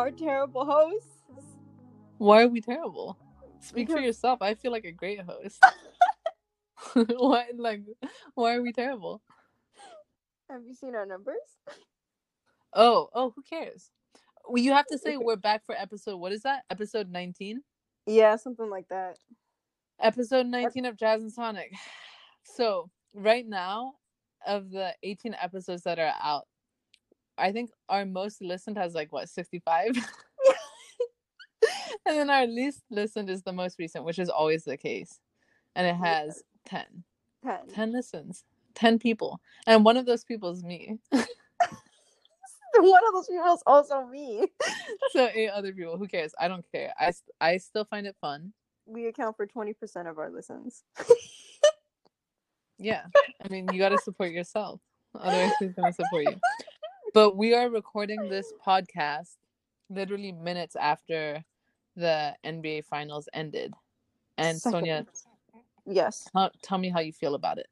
are terrible hosts. Why are we terrible? Speak for yourself. I feel like a great host. why like why are we terrible? Have you seen our numbers? Oh, oh, who cares? Well, you have to say we're back for episode what is that? Episode 19? Yeah, something like that. Episode 19 of Jazz and Sonic. So, right now, of the 18 episodes that are out, I think our most listened has like what, 65? and then our least listened is the most recent, which is always the case. And it has 10. Ten. 10 listens. 10 people. And one of those people is me. One of those people is also me. so, eight other people. Who cares? I don't care. I, I still find it fun. We account for twenty percent of our listens. Yeah. I mean, you got to support yourself. Otherwise, who's going to support you? But we are recording this podcast literally minutes after the NBA finals ended. And Sonia, Yes, tell, tell me how you feel about it.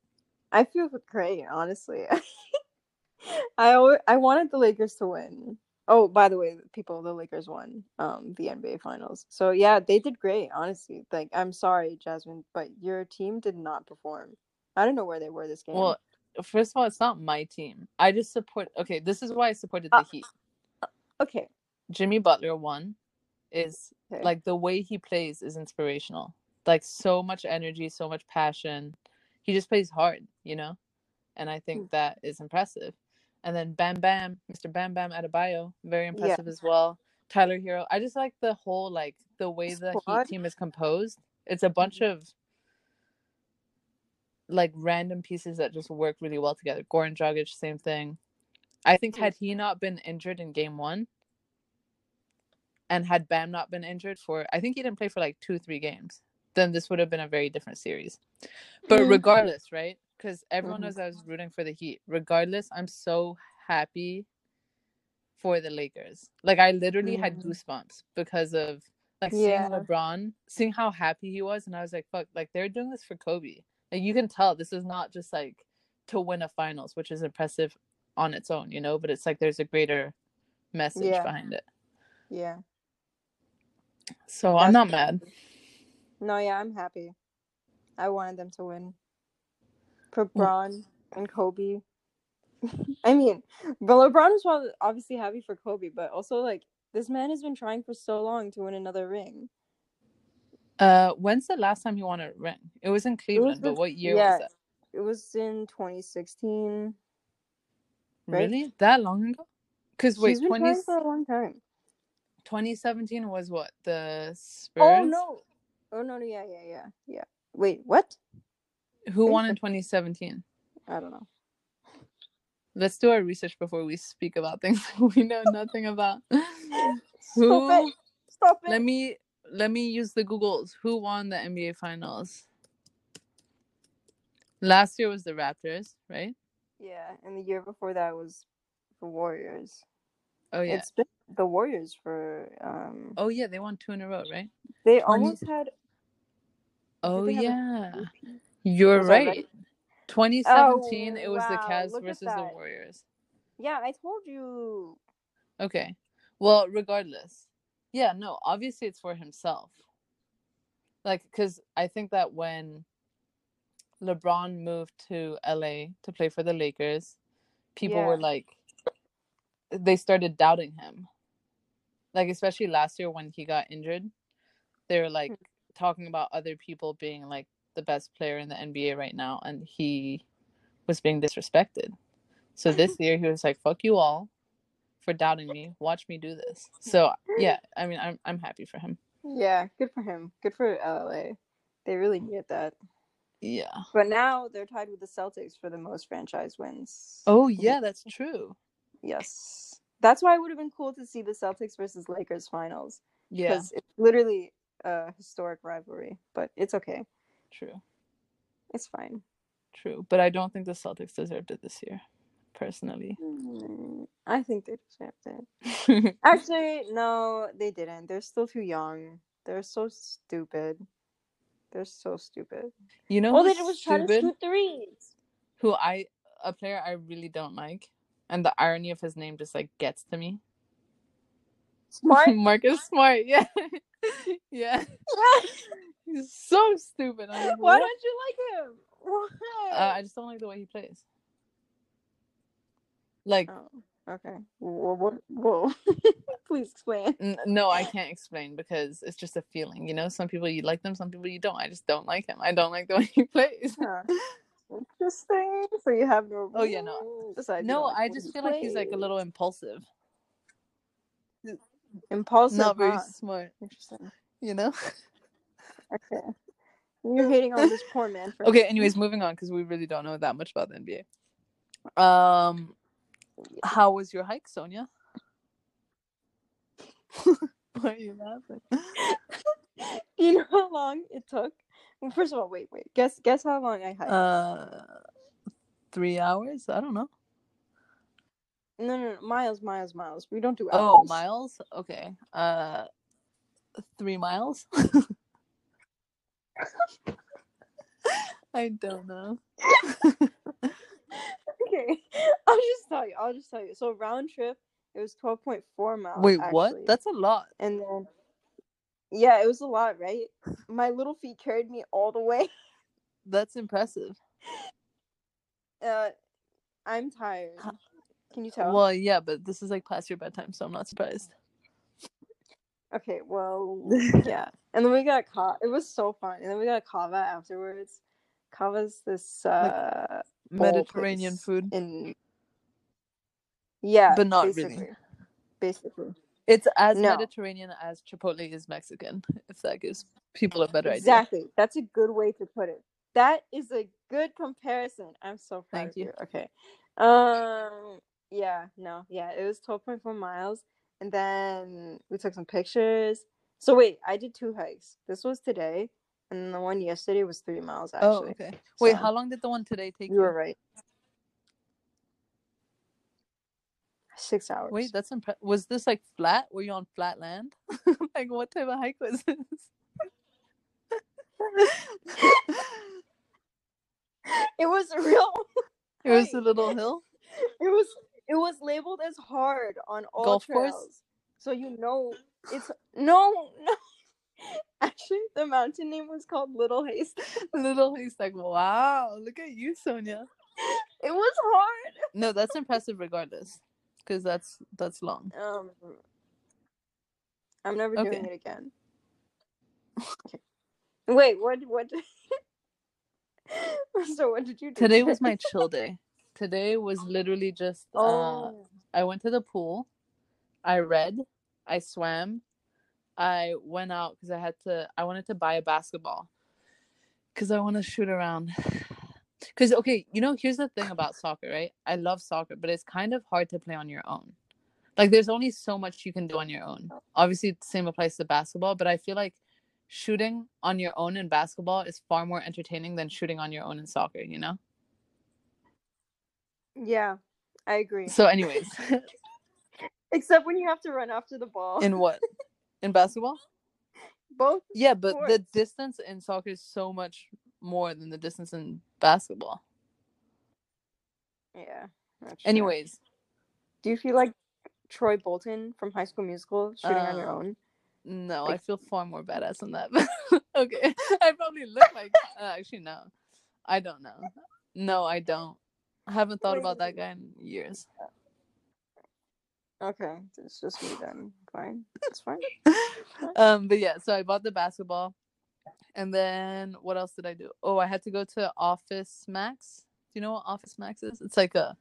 I feel great. Honestly, I always, I wanted the Lakers to win. Oh, by the way, people, the Lakers won um the NBA finals. So yeah, they did great. Honestly, like I'm sorry, Jasmine, but your team did not perform. I don't know where they were this game. Well, first of all, it's not my team. I just support. Okay, this is why I supported uh, the Uh, Heat. okay, Jimmy Butler won. Is okay. like the way he plays is inspirational. Like so much energy, so much passion. He just plays hard, you know? And I think hmm. that is impressive. And then Bam Bam, Mr. Bam Bam Adebayo, very impressive as well. Tyler Herro. I just like the whole like the way the Squad. Heat team is composed. It's a bunch mm-hmm. of like random pieces that just work really well together. Goran Dragic, same thing. I think had he not been injured in game one, and had Bam not been injured for, I think he didn't play for like two, three games, then this would have been a very different series. But Mm. regardless, right? Because everyone Mhm. knows I was rooting for the Heat. Regardless, I'm so happy for the Lakers. Like I literally had Mm. goosebumps because of like Yeah. seeing LeBron, seeing how happy he was, and I was like, fuck, like they're doing this for Kobe. Like you can tell this is not just like to win a finals, which is impressive on its own, you know, but it's like there's a greater message Yeah. behind it. yeah. So I'm not mad. No, yeah, I'm happy. I wanted them to win. For Bron and Kobe. I mean, but LeBron was obviously happy for Kobe, but also like this man has been trying for so long to win another ring. Uh when's the last time you won a ring? It was in Cleveland, but with- what year yeah. was that? It was in 2016. right? Really? That long ago? Because wait, He's been 20, for a long time. 2017 was what? The Spurs? Oh no! Oh no! no, Yeah, yeah, yeah, yeah. Wait, what? Who won in 2017? I don't know. Let's do our research before we speak about things we know nothing about. Stop Who? it! Stop it! Let me let me use the Googles. Who won the NBA Finals? Last year was the Raptors, right? Yeah, and the year before that was the Warriors. Oh yeah. It's been the Warriors for um. Oh yeah, they won two in a row, right? they 20 almost had. Oh yeah. You're right? right. 2017 it was the wow, Cavs versus the. Warriors. Yeah, I told you. Okay. Well, regardless. Yeah, no, obviously it's for himself. Like cuz I think that when LeBron moved to LA to play for the Lakers, people were like they started doubting him. Like especially last year when he got injured, they were like hmm. talking about other people being like the best player in the NBA right now and he was being disrespected. So this year he was like fuck you all for doubting me. Watch me do this. Mm-hmm. So yeah, I mean I'm I'm happy for him. Yeah, good for him. Good for LA. They really needed that. Yeah. But now they're tied with the Celtics for the most franchise wins. Oh yeah, that's true. Yes. That's why it would have been cool to see the Celtics versus Lakers finals. Yeah, Because it's literally a historic rivalry. But it's okay. true. It's fine. True. But I don't think the Celtics deserved it this year, personally. Mm, I think they deserved it. Actually, no, they didn't. They're still too young. They're so stupid. They're so stupid. You know All they did was try to shoot threes. Who I a player I really don't like, and the irony of his name just like gets to me. Smart. Marcus Smart, yeah, yeah. He's so stupid. Like, Why what? don't you like him? Why? Uh, I just don't like the way he plays. Like, oh, okay. Whoa, whoa, whoa. Please explain. n- no, I can't explain because it's just a feeling. You know, some people you like them, some people you don't. I just don't like him. I don't like the way he plays. Huh. Interesting. So you have no. Oh, yeah, no. reason to decide you No, like I just feel like he's like a little impulsive, impulsive. not very huh? smart. Interesting. You know. Okay. You're hating on this poor man for Okay. Anyways, moving on because we really don't know that much about the NBA. Um, how was your hike, Sonia? Why are you laughing? You know how long it took? Well, first of all, wait, wait. Guess guess how long I hiked. Uh, three hours. I don't know. no, no, no, miles, miles, miles. We don't do Oh, miles. Okay. Uh, three miles. I don't know. Okay, I'll just tell you. I'll just tell you. So round trip, it was twelve point four miles. Wait, actually. what? That's a lot. and then yeah, it was a lot, right? My little feet carried me all the way. That's impressive. Uh, I'm tired. Can you tell? Well, yeah, but this is like past your bedtime, so I'm not surprised. Okay, well, yeah. And then we got caught. It was so fun. And then we got a Cava afterwards. Cava's this uh Mediterranean food. in yeah, But not really. basically. Basically, It's as No. Mediterranean as Chipotle is Mexican, if that gives people a better idea. exactly. That's a good way to put it. That is a good comparison. I'm so proud Thank of you. you. Okay. Um. Yeah. No. Yeah. It was 12.4 miles, and then we took some pictures. So wait, I did two hikes. This was today, and the one yesterday was three miles. Oh, actually, Oh, okay. Wait, So, how long did the one today take You were right. Six hours. Wait, that's impressive. Was this like flat? Were you on flat land? like, what type of hike was this? it was real. it was a little hill. It was. It was labeled as hard on all Golf course? trails, so you know it's no no. Actually, the mountain name was called Little Haste. Little Haste, like, Wow, look at you, Sonia. It was hard. No, that's impressive regardless, because that's that's long. Um, I'm never Okay. doing it again. Okay. Wait, what? What? so what did you do? Today was my chill day. Today was literally just. Uh, Oh, I went to the pool. I read. I swam. I went out because I had to. I wanted to buy a basketball because I want to shoot around. Because okay, you know, here's the thing about soccer, right? I love soccer, but it's kind of hard to play on your own. Like, there's only so much you can do on your own. Obviously, the same applies to basketball, but I feel like shooting on your own in basketball is far more entertaining than shooting on your own in soccer. You know. yeah, I agree. So, anyways, Except when you have to run after the ball. in what? In basketball? Both. Yeah, but the distance in soccer is so much more than the distance in basketball. Yeah. that's true. Anyways, do you feel like Troy Bolton from High School Musical shooting on your Uh, own? no, I feel far more badass than that. okay, I probably look like. Uh, actually, no, I don't know. No, I don't. I haven't thought about that guy in years. Okay, it's just me then. Fine, it's fine. um, but yeah, so I bought the basketball, and then what else did I do? Oh, I had to go to Office Max. Do you know what Office Max is? It's like a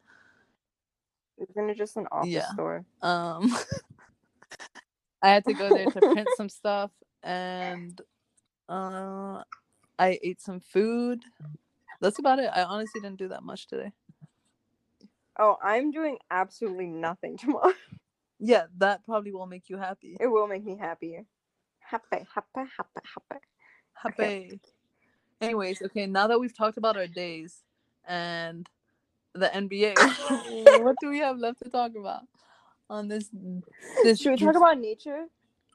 Isn't it just an office Yeah. store? um i had to go there to print some stuff and uh i ate some food that's about it i honestly didn't do that much today Oh, I'm doing absolutely nothing tomorrow. yeah that probably will make you happy It will make me happy. Happy, happy, happy, happy. happy anyways okay now that we've talked about our days and the nba what do we have left to talk about on this this Should we talk about nature?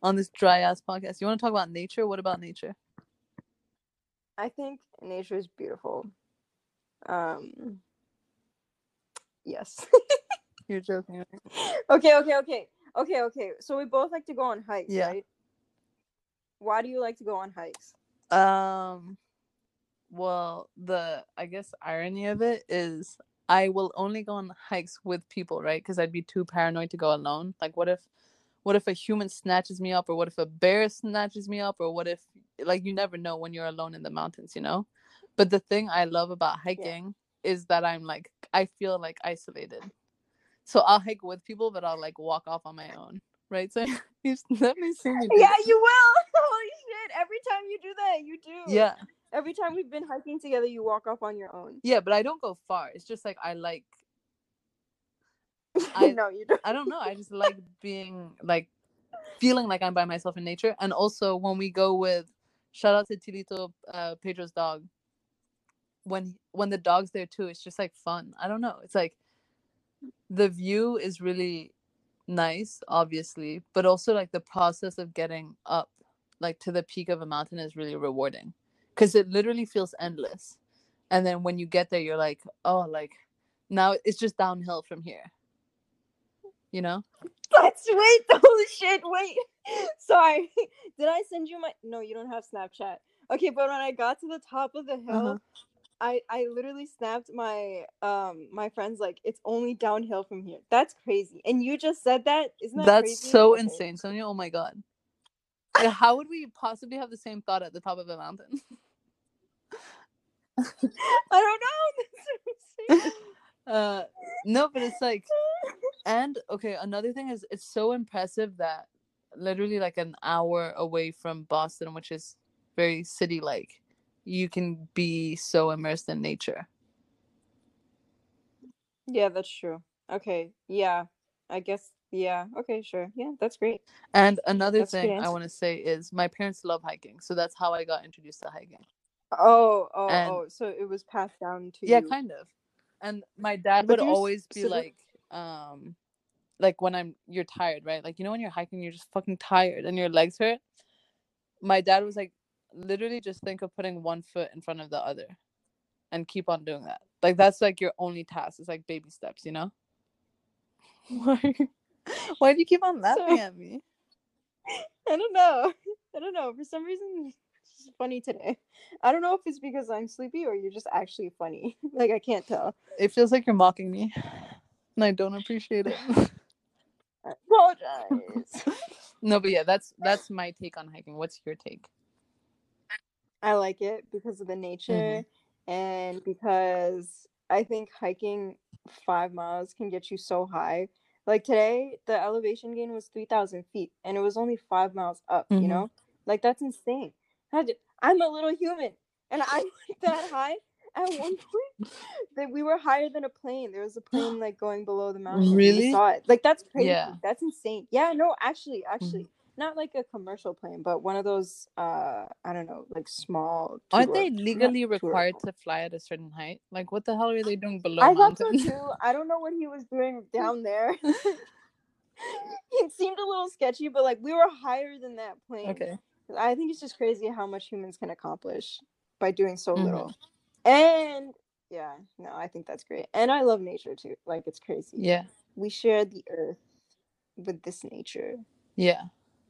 on this dry ass podcast you want to talk about nature what about nature I think nature is beautiful. Um yes. You're joking. right? okay, okay, okay. Okay, okay. So we both like to go on hikes, Yeah. right? Why do you like to go on hikes? Um well, the I guess irony of it is I will only go on hikes with people, right? Because I'd be too paranoid to go alone. Like what if what if a human snatches me up or what if a bear snatches me up or what if like you never know when you're alone in the mountains, you know? But the thing I love about hiking is that I'm like I feel like isolated. So I'll hike with people but I'll like walk off on my own. Right? So you let me see me Yeah, you will. Holy shit. Every time you do that, you do. Yeah. Every time we've been hiking together, you walk off on your own. Yeah, but I don't go far. It's just like I like I- know you don't. I don't know. I just like being like feeling like I'm by myself in nature. And also when we go with shout out to Tilito, uh, Pedro's dog. When when the dog's there too, it's just like fun. I don't know. It's like the view is really nice, obviously, but also like the process of getting up like to the peak of a mountain is really rewarding because it literally feels endless. And then when you get there, you're like, oh, like now it's just downhill from here. You know? Let's wait. Holy shit. Wait. Sorry. Did I send you my. No, you don't have Snapchat. Okay, but when I got to the top of the hill, Uh-huh. I I literally snapped my um my friends like it's only downhill from here. That's crazy. And you just said that? Isn't that That's crazy? so Okay. insane, Sonia. Oh my god. Like, how would we possibly have the same thought at the top of a mountain? I don't know. Uh no, but it's like and okay, another thing is it's so impressive that literally like an hour away from Boston, which is very city like, you can be so immersed in nature. yeah, that's true. Okay. Yeah. I guess yeah. Okay, sure. Yeah, that's great. And another That's thing I want to say is my parents love hiking, so that's how I got introduced to hiking. Oh, oh, And- oh. So it was passed down to yeah you. kind of and my dad But would always be like um like when i'm you're tired right like you know when you're hiking you're just fucking tired and your legs hurt my dad was like literally just think of putting one foot in front of the other and keep on doing that like that's like your only task it's like baby steps you know why why do you keep on laughing at me I don't know. I don't know. For some reason, it's funny today. I don't know if it's because I'm sleepy or you're just actually funny. like I can't tell. it feels like you're mocking me and i don't appreciate it I apologize. no but yeah that's that's my take on hiking what's your take I like it because of the nature and because I think hiking five miles can get you so high. Like today, the elevation gain was 3,000 feet and it was only five miles up, Mhm. you know? Like that's insane. I'm a little human and I went that high at one point that we were higher than a plane. There was a plane like going below the mountain. Really? Saw it. Like that's crazy. Yeah. That's insane. Yeah, no, actually, actually. Not like a commercial plane, but one of those uh I don't know, like small Aren't they legally required to fly at a certain height? Like, what the hell are they doing below I thought so too. I don't know what he was doing down there. it seemed a little sketchy, but like we were higher than that plane. okay. I think it's just crazy how much humans can accomplish by doing so Mhm. little. And yeah, no, I think that's great. And I love nature too. Like it's crazy. Yeah. We share the earth with this nature. Yeah.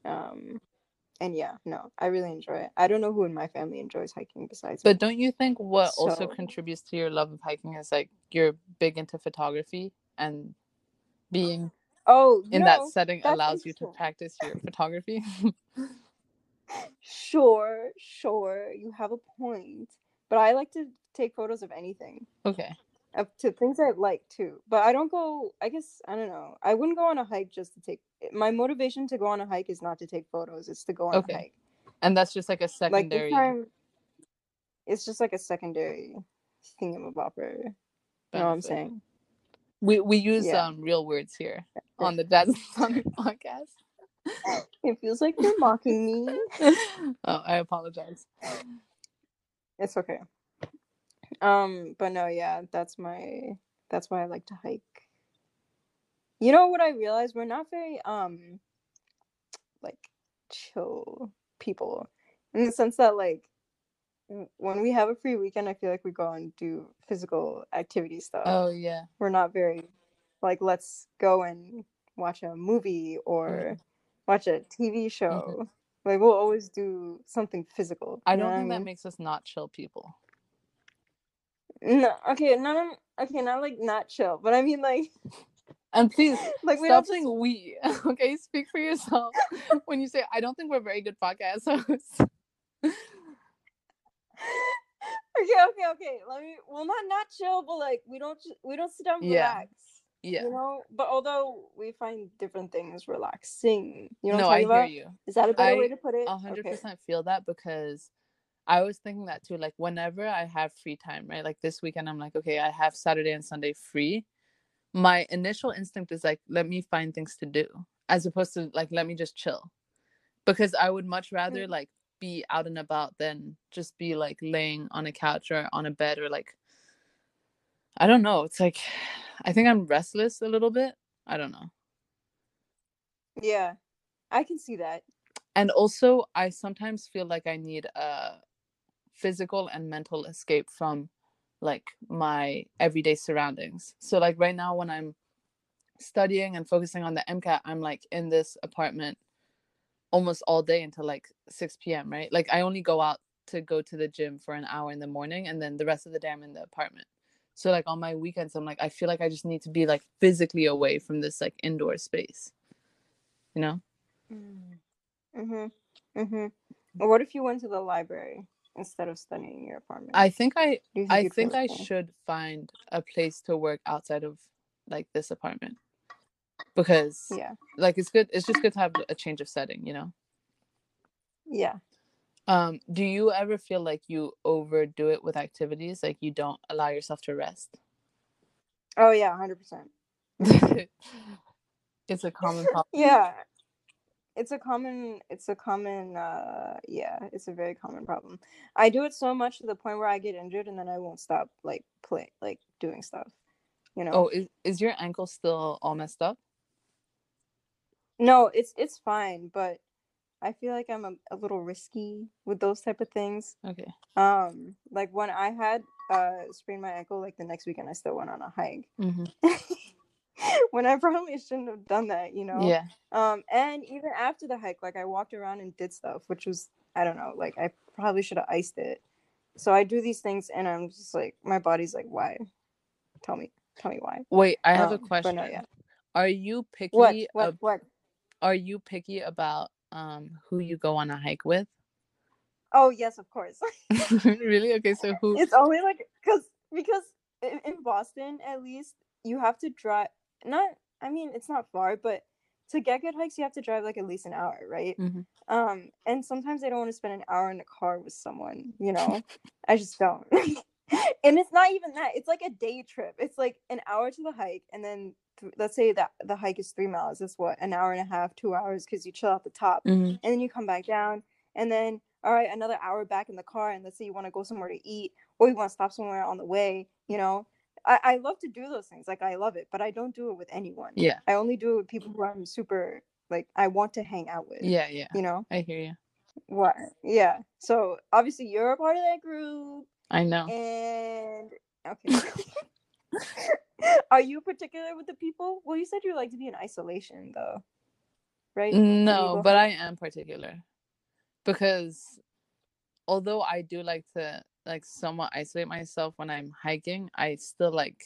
Um and yeah, no, I really enjoy it. I don't know who in my family enjoys hiking besides But me. don't you think what also contributes to your love of hiking is like you're big into photography and being Oh, in no, that setting allows you to practice your photography? Sure, sure, you have a point. But I like to take photos of anything. okay. Of to things I like too. But I don't go I guess I don't know. I wouldn't go on a hike just to take my motivation to go on a hike is not to take photos, it's to go on Okay. a hike. And that's just like a Like secondary. this time it's just like a secondary thingamabopper. You know what I'm saying? We we use Yeah. um real words here on the Jazz Sonic podcast. It feels like you're mocking me. oh, I apologize. It's okay. Um, but no, yeah, that's my that's why I like to hike. You know what I realized? We're not very um like chill people in the sense that like when we have a free weekend, I feel like we go and do physical activity stuff. Oh yeah. We're not very like let's go and watch a movie or Mhm. watch a TV show. Like we'll always do something physical. I don't think that mean? makes us not chill people. No, okay, not okay, not like not chill, but I mean like And please like we stop saying we. Okay, speak for yourself. when you say I don't think we're very good podcast hosts. okay, okay, okay. Let me well not not chill, but like we don't we don't sit down and Yeah. relax. yeah. You know, but although we find different things relaxing, you know no, what I hear about? you. Is that a better way to put it? A hundred Okay. percent feel that because I was thinking that too. Like whenever I have free time, right? Like this weekend, I'm like, okay, I have Saturday and Sunday free. My initial instinct is like, let me find things to do, as opposed to like, let me just chill, because I would much rather Mm. like be out and about than just be like laying on a couch or on a bed or like, I don't know. It's like, I think I'm restless a little bit. I don't know. Yeah. I can see that. and also i sometimes feel like i need a physical and mental escape from like my everyday surroundings. So like right now when i'm studying and focusing on the mcat i'm like in this apartment almost all day until like 6 p.m right? Like i only go out to go to the gym for an hour in the morning and then the rest of the day i'm in the apartment. So like on my weekends i'm like i feel like i just need to be like physically away from this like indoor space you know? Mm-hmm. Mm-hmm. Or what if you went to the library instead of studying in your apartment? i think i you I think I same? should find a place to work outside of like this apartment because Yeah. like it's good it's just good to have a change of setting, you know. Yeah. Um do you ever feel like you overdo it with activities like you don't allow yourself to rest? Oh yeah, hundred percent. it's a common problem. Yeah. It's a common it's a common uh yeah, it's a very common problem. I do it so much to the point where I get injured and then I won't stop like play like doing stuff. You know? Oh, is is your ankle still all messed up? No, it's it's fine, but I feel like I'm a, a little risky with those type of things. Okay. Um, like when I had uh sprained my ankle, like the next weekend I still went on a hike. hmm when I probably shouldn't have done that, you know. Yeah. Um, and even after the hike, like I walked around and did stuff, which was I don't know, like I probably should have iced it. So I do these things, and I'm just like, my body's like, why? Tell me, tell me why. Wait, I have a Um, but question. no, yeah. Are you picky What? What? ab- what? are you picky about um who you go on a hike with? Oh yes, of course. really? Okay, so who it's only like because because in, in Boston at least you have to drive. Not, I mean, it's not far, but to get good hikes, you have to drive like at least an hour, right? Mhm. Um, and sometimes I don't want to spend an hour in a car with someone. You know, I just don't. and it's not even that. It's like a day trip. It's like an hour to the hike, and then th- let's say that the hike is three miles. That's what an hour and a half, two hours, because you chill at the top Mhm. and then you come back down and then all right another hour back in the car and let's say you want to go somewhere to eat or you want to stop somewhere on the way you know I, I love to do those things like i love it but i don't do it with anyone Yeah. i only do it with people who i'm super like i want to hang out with Yeah, yeah. you know I hear you. what yeah so obviously you're a part of that group I know. and okay are you particular with the people well you said you like to be in isolation though right No, but hike? I am particular because although I do like to like somewhat isolate myself when I'm hiking, I still like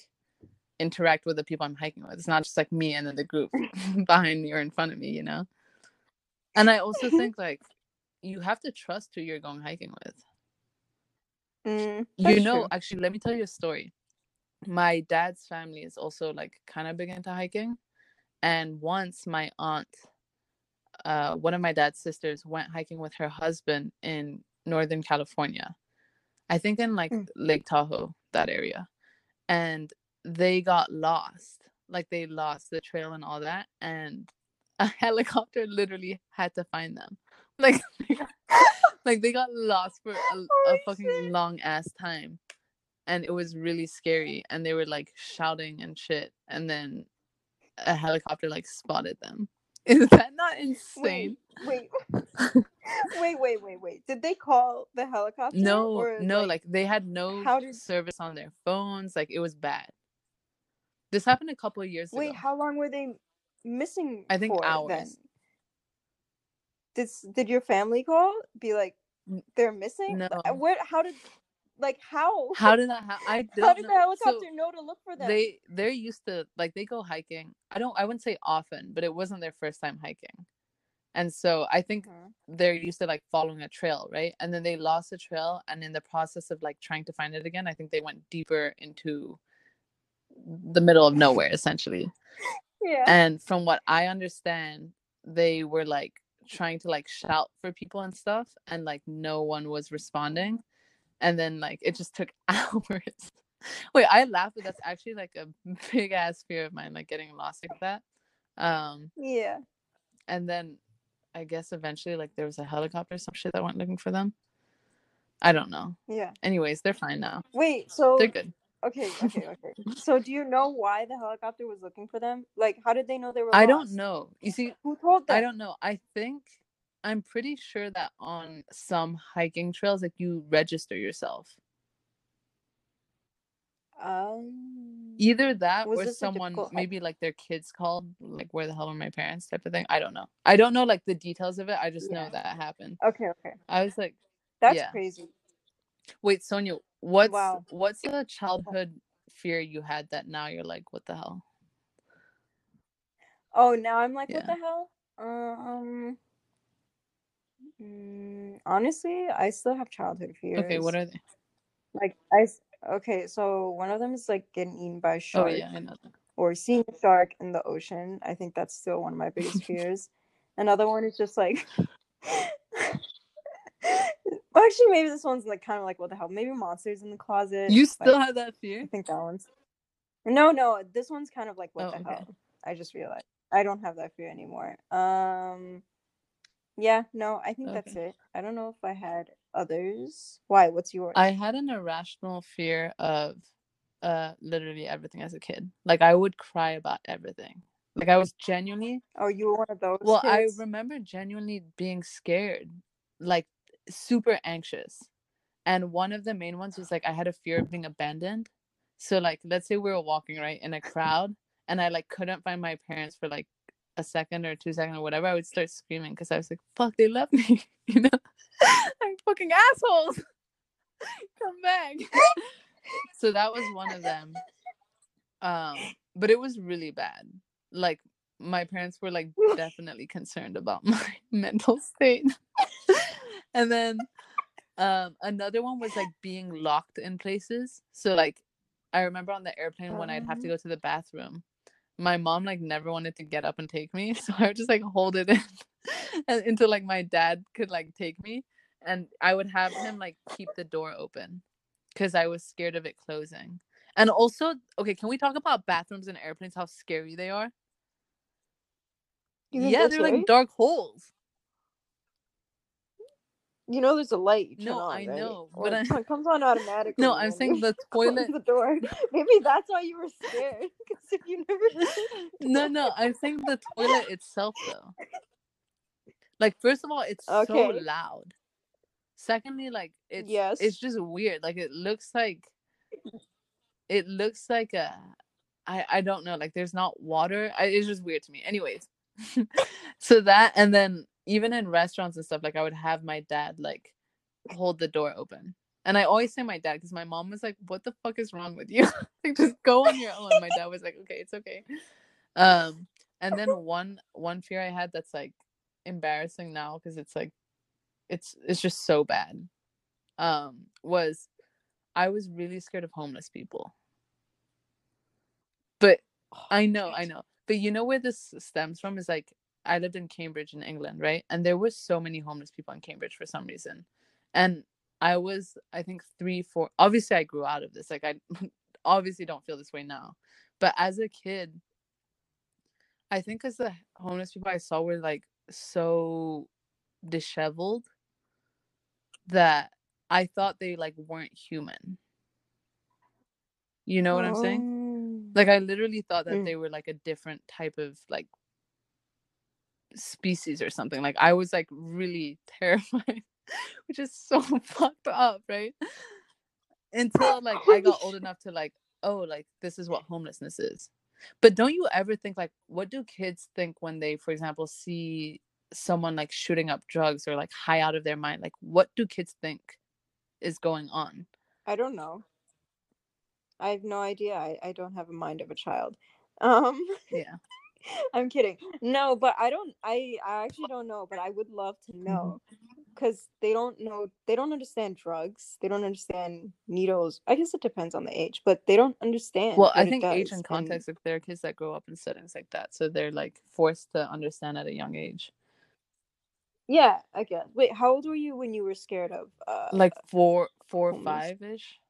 interact with the people I'm hiking with. It's not just like me and then the group behind me or in front of me, you know? And I also think like you have to trust who you're going hiking with. Mm, you know, true. actually, let me tell you a story. My dad's family is also like kind of big into hiking. And once my aunt, uh, one of my dad's sisters, went hiking with her husband in Northern California. I think in like Mm. Lake Tahoe, that area. And they got lost. Like they lost the trail and all that. And a helicopter literally had to find them. Like, like they got lost for a, a fucking shit. long ass time and it was really scary and they were like shouting and shit and then a helicopter like spotted them Is that not insane? Wait, wait, wait, wait, wait. Did they call the helicopter? No, or, no, like, they had no how did- service on their phones. Like it was bad. This happened a couple of years wait, ago. Wait, how long were they missing? I think for, hours. Then? Did did your family call? Be like, they're missing. no. Where? How did? Like how? How did that happen? I How did the helicopter So, know to look for them? they they're used to like they go hiking. I don't I wouldn't say often, but it wasn't their first time hiking. And so I think Mhm. they're used to like following a trail, right? And then they lost the trail and in the process of like trying to find it again, I think they went deeper into the middle of nowhere essentially. Yeah. And from what I understand, they were like trying to like shout for people and stuff and like no one was responding. And then like it just took hours. Wait, I laugh, but that's actually like a big ass fear of mine, like getting lost like that. Um, yeah. and then I guess eventually like there was a helicopter or some shit that went looking for them. I don't know. Yeah. Anyways, they're fine now. Wait. So They're good. okay, okay, okay. So do you know why the helicopter was looking for them? Like, how did they know they were? I don't know. You see, Who told them? I don't know. I think I'm pretty sure that on some hiking trails, like you register yourself. Um. Either that or someone difficult maybe like their kids called, like where the hell are my parents type of thing. I don't know. I don't know like the details of it. I just Yeah. know that happened. Okay. Okay. I was like, That's Yeah. crazy. wait, Sonia, what's Wow. what's the childhood fear you had that now you're like, what the hell? Oh, now I'm like, what the hell? Um. Mm, honestly, I still have childhood fears. Okay, what are they? like I Okay, so one of them is like getting eaten by a Oh yeah, I know that. or seeing a shark in the ocean. I think that's still one of my biggest fears. Another one is just like. actually, maybe this one's like kind of like what the hell? Maybe monsters in the closet. You like, still have that fear I think that one's. No, no, this one's kind of like what Oh, the okay. hell. I just realized I don't have that fear anymore. Um, yeah, no, I think that's it. I don't know if I had others. Why? What's yours? I had an irrational fear of uh literally everything as a kid. Like I would cry about everything. Like I was genuinely oh, you were one of those. well, I remember genuinely being scared, like super anxious. And one of the main ones was like I had a fear of being abandoned. So like let's say we were walking right in a crowd and I like couldn't find my parents for like a second or two seconds or whatever, I would start screaming because I was like, fuck, they left me. you know? like fucking assholes. Come back. so that was one of them. Um, but it was really bad. Like my parents were like definitely concerned about my mental state. and then um another one was like being locked in places. So like I remember on the airplane when I'd have to Um. go to the bathroom, my mom like never wanted to get up and take me. So I would just like hold it in and until like my dad could like take me. And I would have him like keep the door open because I was scared of it closing. And also, okay, can we talk about bathrooms in airplanes? How scary they are? Yeah, they're they're scary? like dark holes. You know, there's a light. You turn No, on, I right? know, Or but it comes on automatically. No, I'm saying the toilet. the door. Maybe that's why you were scared. Because if you never. no, no, I'm saying the toilet itself though. Like, first of all, it's so loud. Secondly, like it's Yes. it's just weird. Like it looks like it looks like a I I don't know. Like there's not water. I, it's just weird to me. Anyways, so that and then even in restaurants and stuff, like I would have my dad like hold the door open. And I always say my dad because my mom was like, "What the fuck is wrong with you? like, just go on your own." My dad was like, "Okay, it's okay." Um, and then one one fear I had that's like embarrassing now because it's like it's it's just so bad. Um, was I was really scared of homeless people. But I know, I know. But you know where this stems from is like I lived in Cambridge in England, right? And there were so many homeless people in Cambridge for some reason. And I was, I think, three, four. Obviously, I grew out of this. Like, I obviously don't feel this way now. But as a kid, I think as the homeless people I saw were like so disheveled that I thought they like weren't human. You know what I'm saying? Oh. Like I literally thought that Mm. they were like a different type of like species or something. Like I was like really terrified, which is so fucked up, right? Until like I got old enough to like, oh, like this is what homelessness is. But don't you ever think like what do kids think when they, for example, see someone like shooting up drugs or like high out of their mind? Like what do kids think is going on? I don't know. I have no idea. I, I don't have a mind of a child. Um Yeah. I'm kidding. No, but I don't I I actually don't know, but I would love to know because they don't know they don't understand drugs. They don't understand needles. I guess it depends on the age, but they don't understand. Well, I think age and and- context, like there are kids that grow up in settings like that. So they're like forced to understand at a young age. Yeah, I guess. Wait, how old were you when you were scared of uh Like four four five ish.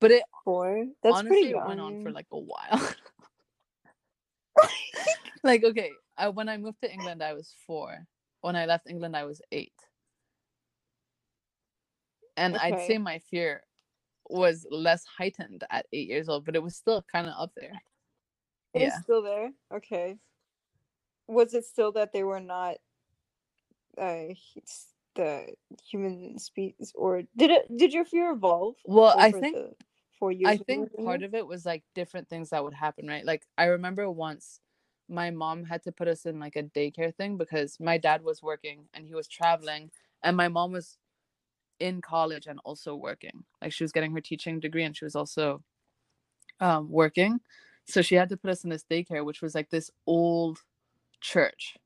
But it four? That's honestly pretty it went on for like a while. like okay, I, when I moved to England, I was four. When I left England, I was eight. And I'd say my fear was less heightened at eight years old, but it was still kind of up there. It's Yeah. still there. Okay. Was it still that they were not uh the human species or did it did your fear evolve? Well, I think for you. I think part of it was like different things that would happen, right? Like I remember once my mom had to put us in like a daycare thing because my dad was working and he was traveling and my mom was in college and also working. Like she was getting her teaching degree and she was also um working. So she had to put us in this daycare which was like this old church.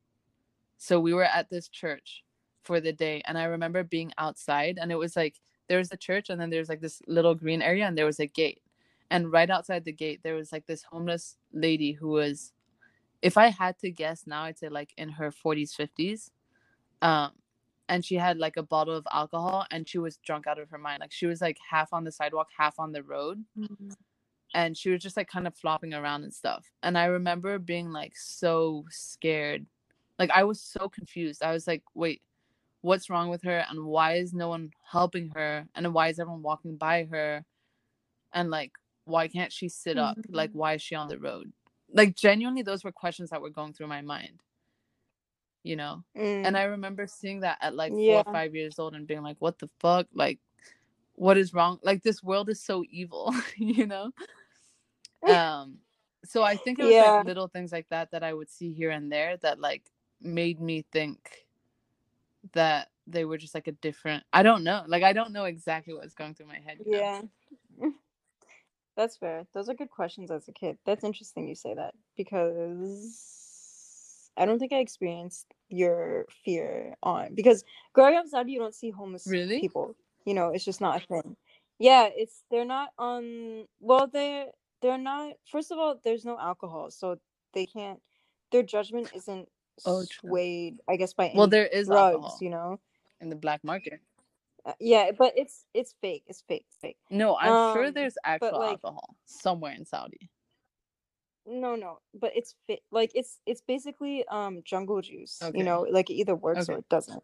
So we were at this church for the day and I remember being outside and it was like there was a church and then there's like this little green area and there was a gate. And right outside the gate there was like this homeless lady who was if I had to guess now I'd say like in her 40s 50s. Um and she had like a bottle of alcohol and she was drunk out of her mind. Like she was like half on the sidewalk, half on the road and she was just like kind of flopping around and stuff. And I remember being like so scared. Like I was so confused. I was like, wait, what's wrong with her? And why is no one helping her? And why is everyone walking by her? And like, why can't she sit up? Like, Mhm. why is she on the road? Like, genuinely, those were questions that were going through my mind, you know? Mm, And I remember seeing that at like four or five years old and being like, what the fuck? Like, what is wrong? Like, this world is so evil, you know? um so i think it was Yeah. like little things like that that i would see here and there that like made me think that they were just like a different i don't know like i don't know exactly what's going through my head you know? yeah. Mm. That's fair. Those are good questions as a kid. That's interesting you say that because I don't think I experienced your fear on because growing up in you don't see homeless Really? people. You know, it's just not a thing. Yeah, it's they're not on well they're they're not first of all there's no alcohol so they can't their judgment isn't Oh, swayed I guess by well there is drugs, you know. in the black market Uh, yeah, but it's it's fake. It's fake. It's fake. no i'm sure Um, there's actual like- alcohol somewhere in saudi No, no, but it's fit like it's it's basically um jungle juice. Okay. You know, like it either works or it doesn't.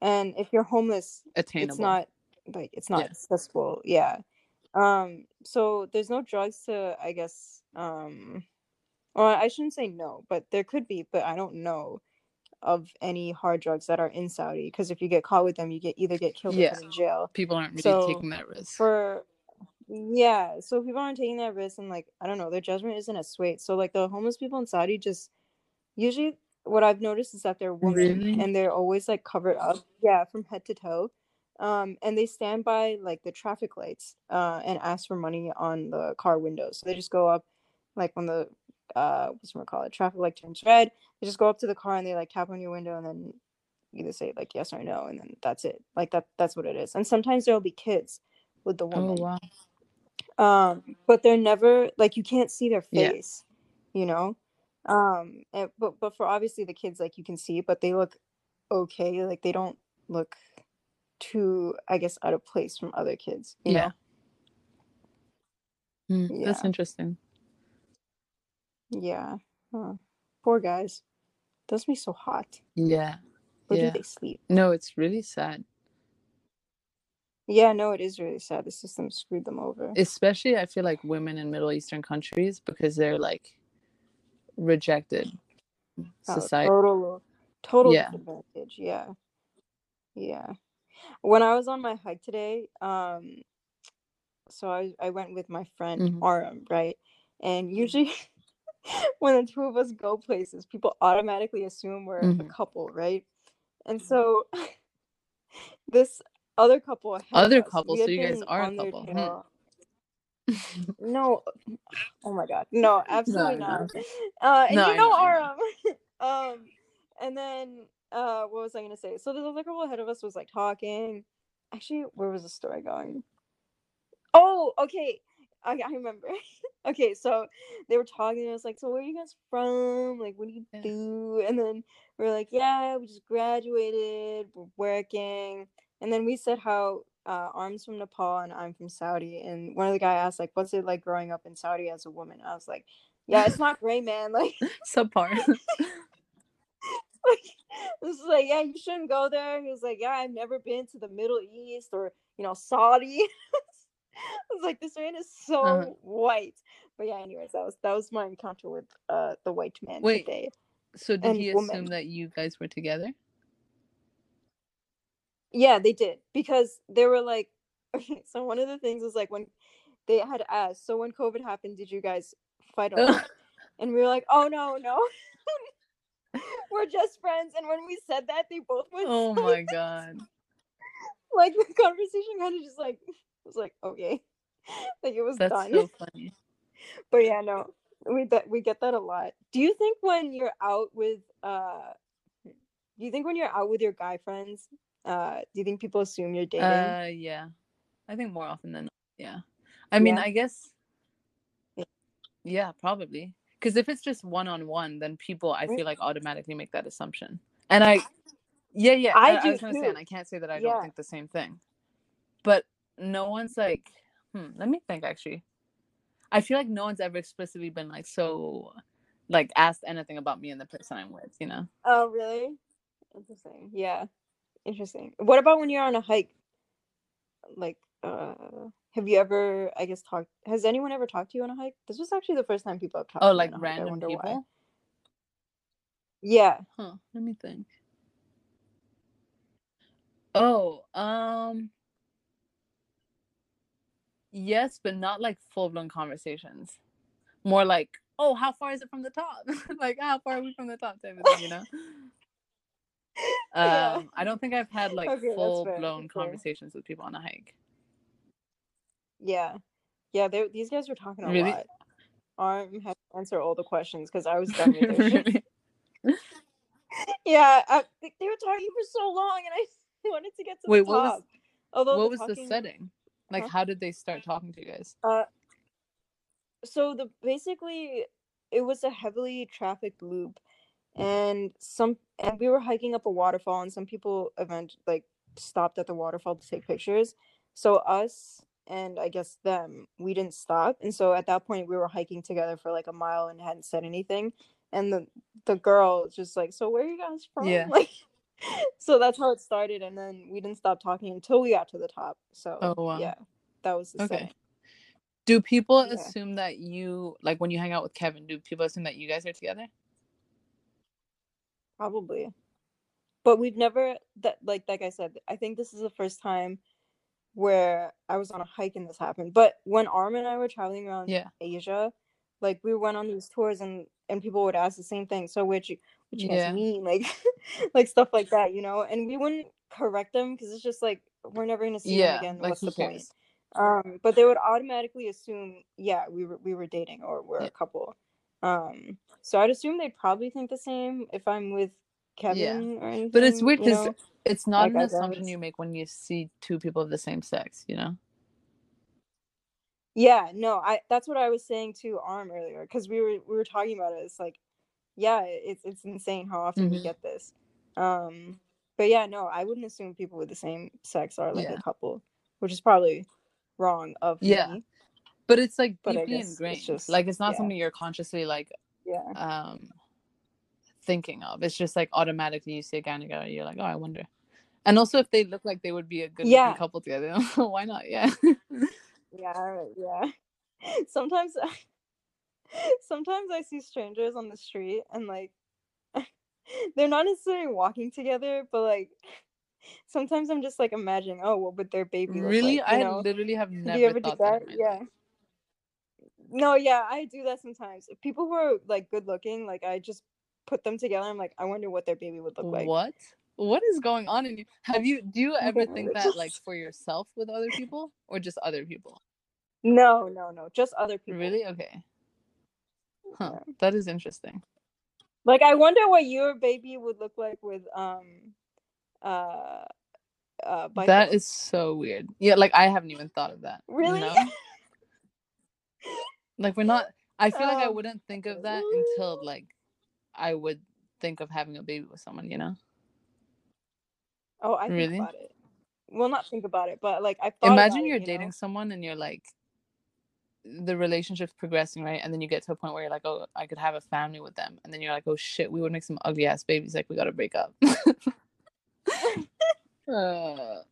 And if you're homeless, attainable it's not like it's not Yeah. accessible. Yeah. Um. So there's no drugs to I guess um. Well, I shouldn't say no, but there could be, but I don't know of any hard drugs that are in Saudi because if you get caught with them, you get either get killed Yeah. or in jail. people aren't really So, taking that risk for yeah so people aren't taking that risk and like i don't know their judgment isn't as swayed so like the homeless people in saudi just usually what i've noticed is that they're women Really? and they're always like covered up yeah from head to toe um and they stand by like the traffic lights uh and ask for money on the car windows so they just go up like when the uh what's it call it traffic light turns red they just go up to the car and they like tap on your window and then you either say like yes or no and then that's it. Like that that's what it is. And sometimes there'll be kids with the woman. oh wow. Um but they're never like you can't see their Yeah. face you know? Um and, but but for obviously the kids like you can see but they look okay like they don't look too i guess out of place from other kids you yeah. know? Hmm, that's interesting yeah Huh. poor guys does me so hot yeah where yeah do they sleep no it's really sad yeah no it is really sad the system screwed them over especially i feel like women in middle eastern countries because they're like rejected Oh, society total Total Yeah. disadvantage. Yeah. Yeah. When I was on my hike today, um, so I I went with my friend Mhm. Aram, right? And usually when the two of us go places, people automatically assume we're a Mhm. couple, right? And so this other couple Other couple, so you guys are a couple. Hmm. No, oh my god, no, absolutely no, not. okay. Uh, and No, you know know, Aram. um, and then uh, what was I gonna say? So the other couple ahead of us was like talking. Actually, where was the story going? Oh, okay. I, I remember. okay, so they were talking. And I was like, "So where are you guys from? Like, what do you Yeah. do?" And then we are like, "Yeah, we just graduated. We're working." And then we said how uh, Arm's from Nepal and I'm from Saudi. And one of the guy asked like, "What's it like growing up in Saudi as a woman?" I was like, "Yeah, it's not great, man. Like, Subpar. like this is like, yeah, you shouldn't go there." He was like, "Yeah, I've never been to the Middle East or you know Saudi." I was like, this man is so Uh-huh. white. But yeah, anyways, that was that was my encounter with uh the white man Wait, today. so did And he woman. assume that you guys were together? Yeah, they did because they were like, okay. So one of the things was like when they had asked, so when COVID happened, did you guys fight a? And we were like, oh no, no, we're just friends. And when we said that, they both went oh silent. my god. like the conversation kind of just like was like okay, like it was That's done. so funny. but yeah, no, we that we get that a lot. Do you think when you're out with uh, do you think when you're out with your guy friends, uh, do you think people assume you're dating? Uh yeah. I think more often than not. Yeah. I mean, Yeah? I guess Yeah. probably. Cuz if it's just one on one, then people I feel like automatically make that assumption. And I Yeah, yeah. I I, I do was going to say too. and I can't say that I Yeah. don't think the same thing. But no one's like hmm, let me think actually. I feel like no one's ever explicitly been like so like asked anything about me and the person I'm with, you know? Oh, really? Interesting. Yeah, interesting. What about when you're on a hike? Like, uh, have you ever, I guess, talked? Has anyone ever talked to you on a hike? This was actually the first time people have talked Oh, like on a hike. I random wonder people? why. Yeah. Huh, let me think. Oh, um yes, but not like full-blown conversations. More like, "Oh, how far is it from the top?" like, "How far are we from the top?" type of thing, you know? Yeah. Um, I don't think I've had like Okay, full-blown that's conversations with people on a hike. Yeah. Yeah, they these guys were talking a Really? lot. Arm had to answer all the questions because I was done with their shit. Yeah, I, they they were talking for so long, and I wanted to get to Wait, the what was- top. Although what was the setting? Like, Huh? how did they start talking to you guys? Uh, so the basically it was a heavily trafficked loop, and some and we were hiking up a waterfall, and some people event like stopped at the waterfall to take pictures. So us and I guess them, we didn't stop, and so at that point we were hiking together for like a mile and hadn't said anything, and the the girl was just like, "So where are you guys from?" Yeah. Like, so that's how it started, and then we didn't stop talking until we got to the top. So Oh, wow. yeah, that was the Okay. setting. Do people Yeah. assume that you like when you hang out with Kevin? Do people assume that you guys are together? Probably. But we've never that like like I said, I think this is the first time where I was on a hike and this happened. But when Arm and I were traveling around Yeah. Asia, like we went on these tours and and people would ask the same thing. So what you what you Yeah. guys mean? Like like stuff like that, you know? And we wouldn't correct them because it's just like we're never gonna see Yeah. them again. Like What's the point? cares? Um, but they would automatically assume, yeah, we were we were dating or we're Yeah. a couple. Um, so I'd assume they'd probably think the same if I'm with Kevin or anything. But it's weird because it's not like an assumption you make when you see two people of the same sex, you know? Yeah, no, I that's what I was saying to Arm earlier because we were we were talking about it. It's like, yeah, it's it's insane how often we Mhm. get this. Um, but yeah, no, I wouldn't assume people with the same sex are like Yeah. a couple, which is probably wrong of Yeah. me. But it's like But deeply guess it's just- like it's not yeah. something you're consciously like Yeah, um thinking of. It's just like automatically you see a guy and a guy, you're like, oh, I wonder. And also, if they look like they would be a good Yeah. couple together, why not? Yeah. yeah, yeah. Sometimes, sometimes I see strangers on the street and like, they're not necessarily walking together, but like sometimes I'm just like imagining, oh, what would their baby look really? like? I know? literally have Do never you ever do that. that? Yeah. No, yeah, I do that sometimes. If people who are like good looking, like I just put them together. I'm like, I wonder what their baby would look like. What? What is going on in you? Have you do you ever think that like for yourself with other people or just other people? No, no, no, just other people. Really? Okay. Huh. Yeah. That is interesting. Like I wonder what your baby would look like with um uh uh. That is so weird. Yeah, like I haven't even thought of that. you Really? know? like we're not I feel like I Oh, wouldn't think of that until like I would think of having a baby with someone, you know? Oh, I think Really? about it. Well, not think about it, but like I thought Imagine you're you dating know? someone and you're like the relationship's progressing, right? And then you get to a point where you're like, oh, I could have a family with them. And then you're like, oh shit, we would make some ugly ass babies. Like, we gotta break up. uh,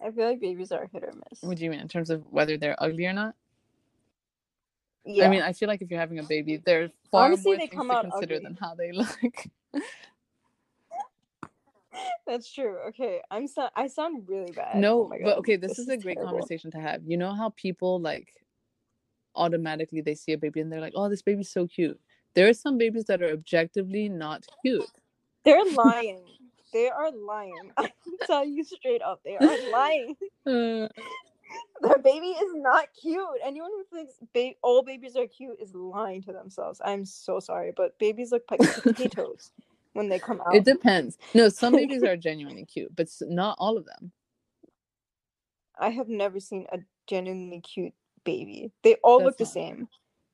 I feel like babies are hit or miss. what do you mean in terms of whether they're ugly or not? yeah. I mean, I feel like if you're having a baby, there's far Honestly, more things to consider ugly. than how they look. That's true. Okay, I'm so I sound really bad. no, oh but okay, this, is, a great terrible. conversation to have. You know how people like automatically they see a baby and they're like, oh, this baby's so cute. There are some babies that are objectively not cute. They're lying. they are lying. I can tell you straight up, they are lying. Uh, Their baby is not cute. Anyone who thinks ba- all babies are cute is lying to themselves. I'm so sorry, but babies look like potatoes when they come out. It depends. No, some babies are genuinely cute, but not all of them. I have never seen a genuinely cute baby. They all look the That's same.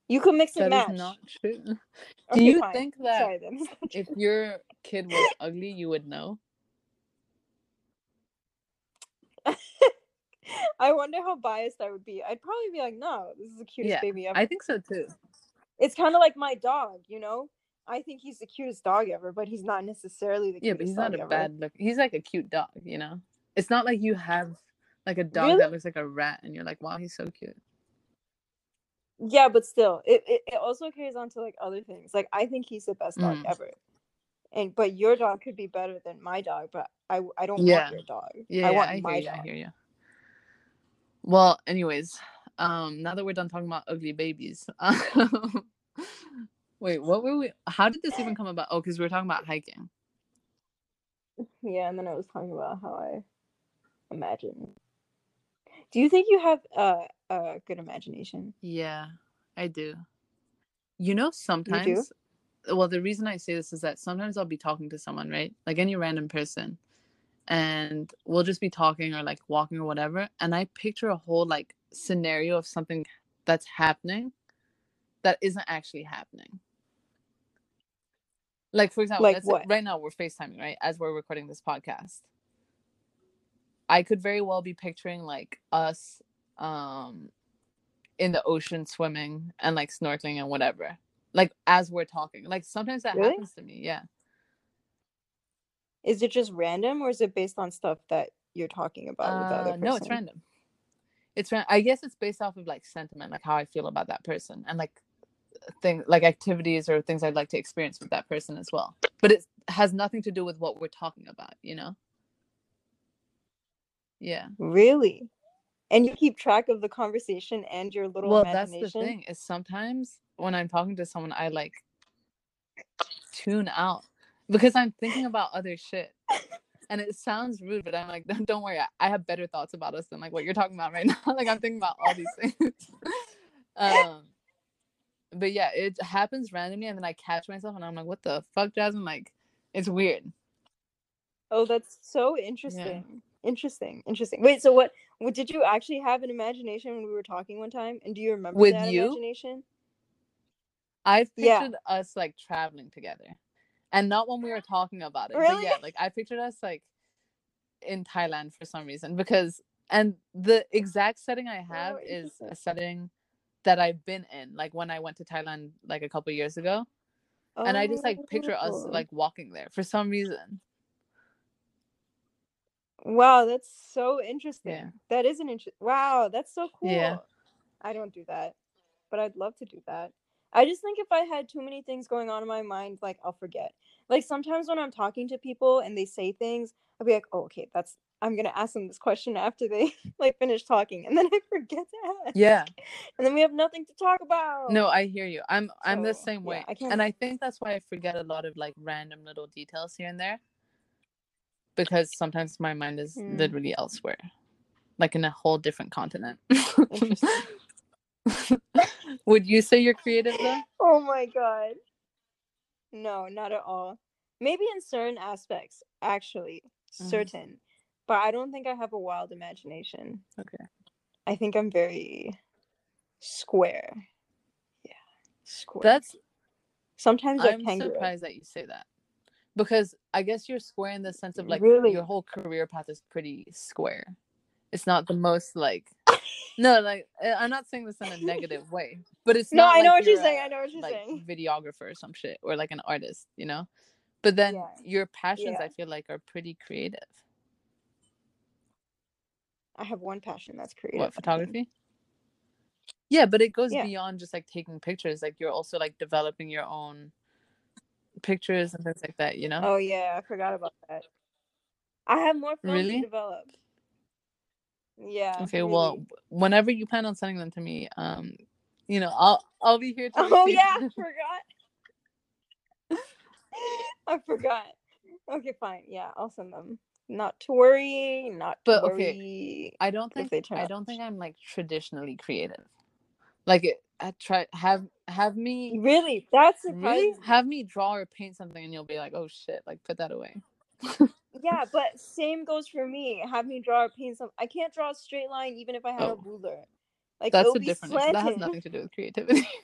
You could mix and That is match. not true. Do Okay, you fine. think that Sorry, if your kid was ugly, you would know? I wonder how biased I would be. I'd probably be like, no, this is the cutest Yeah, baby ever. I think so too. It's kind of like my dog, you know? I think he's the cutest dog ever, but he's not necessarily the cutest Yeah, but he's not a ever. bad look. He's like a cute dog, you know. It's not like you have like a dog Really? that looks like a rat, and you're like, wow, he's so cute. Yeah, but still, it, it, it also carries on to like other things. Like I think he's the best dog Mm. ever. And but your dog could be better than my dog, but I I don't Yeah. want your dog. Yeah, I yeah, want I hear my you. I dog. hear you. Well, anyways, um, now that we're done talking about ugly babies, um, wait, what were we? How did this even come about? Oh, because we were talking about hiking. Yeah, and then I was talking about how I imagine. Do you think you have uh, a good imagination? Yeah, I do. You know, sometimes, well, the reason I say this is that sometimes I'll be talking to someone, right? Like any random person, and we'll just be talking or like walking or whatever. And I picture a whole like scenario of something that's happening that isn't actually happening. Like, for example, Like what? right now we're FaceTiming, right? As we're recording this podcast. I could very well be picturing like us um in the ocean swimming and like snorkeling and whatever. Like as we're talking. Like sometimes that Really? happens to me. Yeah. Is it just random, or is it based on stuff that you're talking about with the other Uh, person? no, it's random. It's ran- I guess it's based off of like sentiment, like how I feel about that person and like things like activities or things I'd like to experience with that person as well. But it has nothing to do with what we're talking about, you know? Yeah. Really? And you keep track of the conversation and your little well that's the thing is sometimes when i'm talking to someone i like tune out because i'm thinking about other shit and it sounds rude but i'm like don't, worry I, I have better thoughts about us than like what you're talking about right now like i'm thinking about all these things um but yeah it happens randomly and then i catch myself and i'm like what the fuck jasmine like it's weird Oh, that's so interesting. Interesting. Interesting. Wait, so what, what did you actually have an imagination when we were talking one time? And do you remember With that you? imagination? Yeah. pictured us like traveling together, and not when we were talking about it. But Really? yeah, like I pictured us like in Thailand for some reason because, and the exact setting I oh, have Oh, is a setting that I've been in, like when I went to Thailand like a couple years ago, and I just oh, like picture us Oh. like walking there for some reason. Wow, that's so interesting. Yeah. That is an interest. Wow, that's so cool. Yeah. I don't do that, but I'd love to do that. I just think if I had too many things going on in my mind, like I'll forget. Like sometimes when I'm talking to people and they say things, I'll be like, oh, okay, that's I'm gonna ask them this question after they like finish talking, and then I forget to ask. Yeah. And then we have nothing to talk about. No, I hear you. I'm I'm the same yeah, way. I can't- And I think that's why I forget a lot of like random little details here and there. Because sometimes my mind is Hmm. literally elsewhere. Like in a whole different continent. Would you say you're creative though? Oh my god. No, not at all. Maybe in certain aspects, actually, Mhm. certain. But I don't think I have a wild imagination. Okay. I think I'm very square. Yeah, square. That's sometimes I'm surprised that you say that. Because I guess you're square in the sense of like Really? your whole career path is pretty square. It's not the most like no, like uh, I'm not saying this in a negative way, but it's No, I know like what you're saying, I know what you're like, saying. Videographer or some shit, or like an artist, you know. But then Yeah. your passions, Yeah. I feel like, are pretty creative. I have one passion that's creative. What photography? Yeah, but it goes Yeah. beyond just like taking pictures. Like you're also like developing your own pictures and things like that. You know. Oh yeah, I forgot about that. I have more films Really? to develop. Yeah. Okay, well, really. whenever you plan on sending them to me, um, you know, I'll I'll be here to. Oh yeah, I forgot. I forgot. Okay, fine. Yeah, I'll send them. Not to worry. Not to But, okay, worry. I don't think I don't think I'm like traditionally creative. Like it, I try have have me Really, that's really have me draw or paint something, and you'll be like, oh shit, like put that away. Yeah, but same goes for me. Have me draw or paint some. I can't draw a straight line even if I had a Oh. ruler. Like That's a different. That has nothing to do with creativity.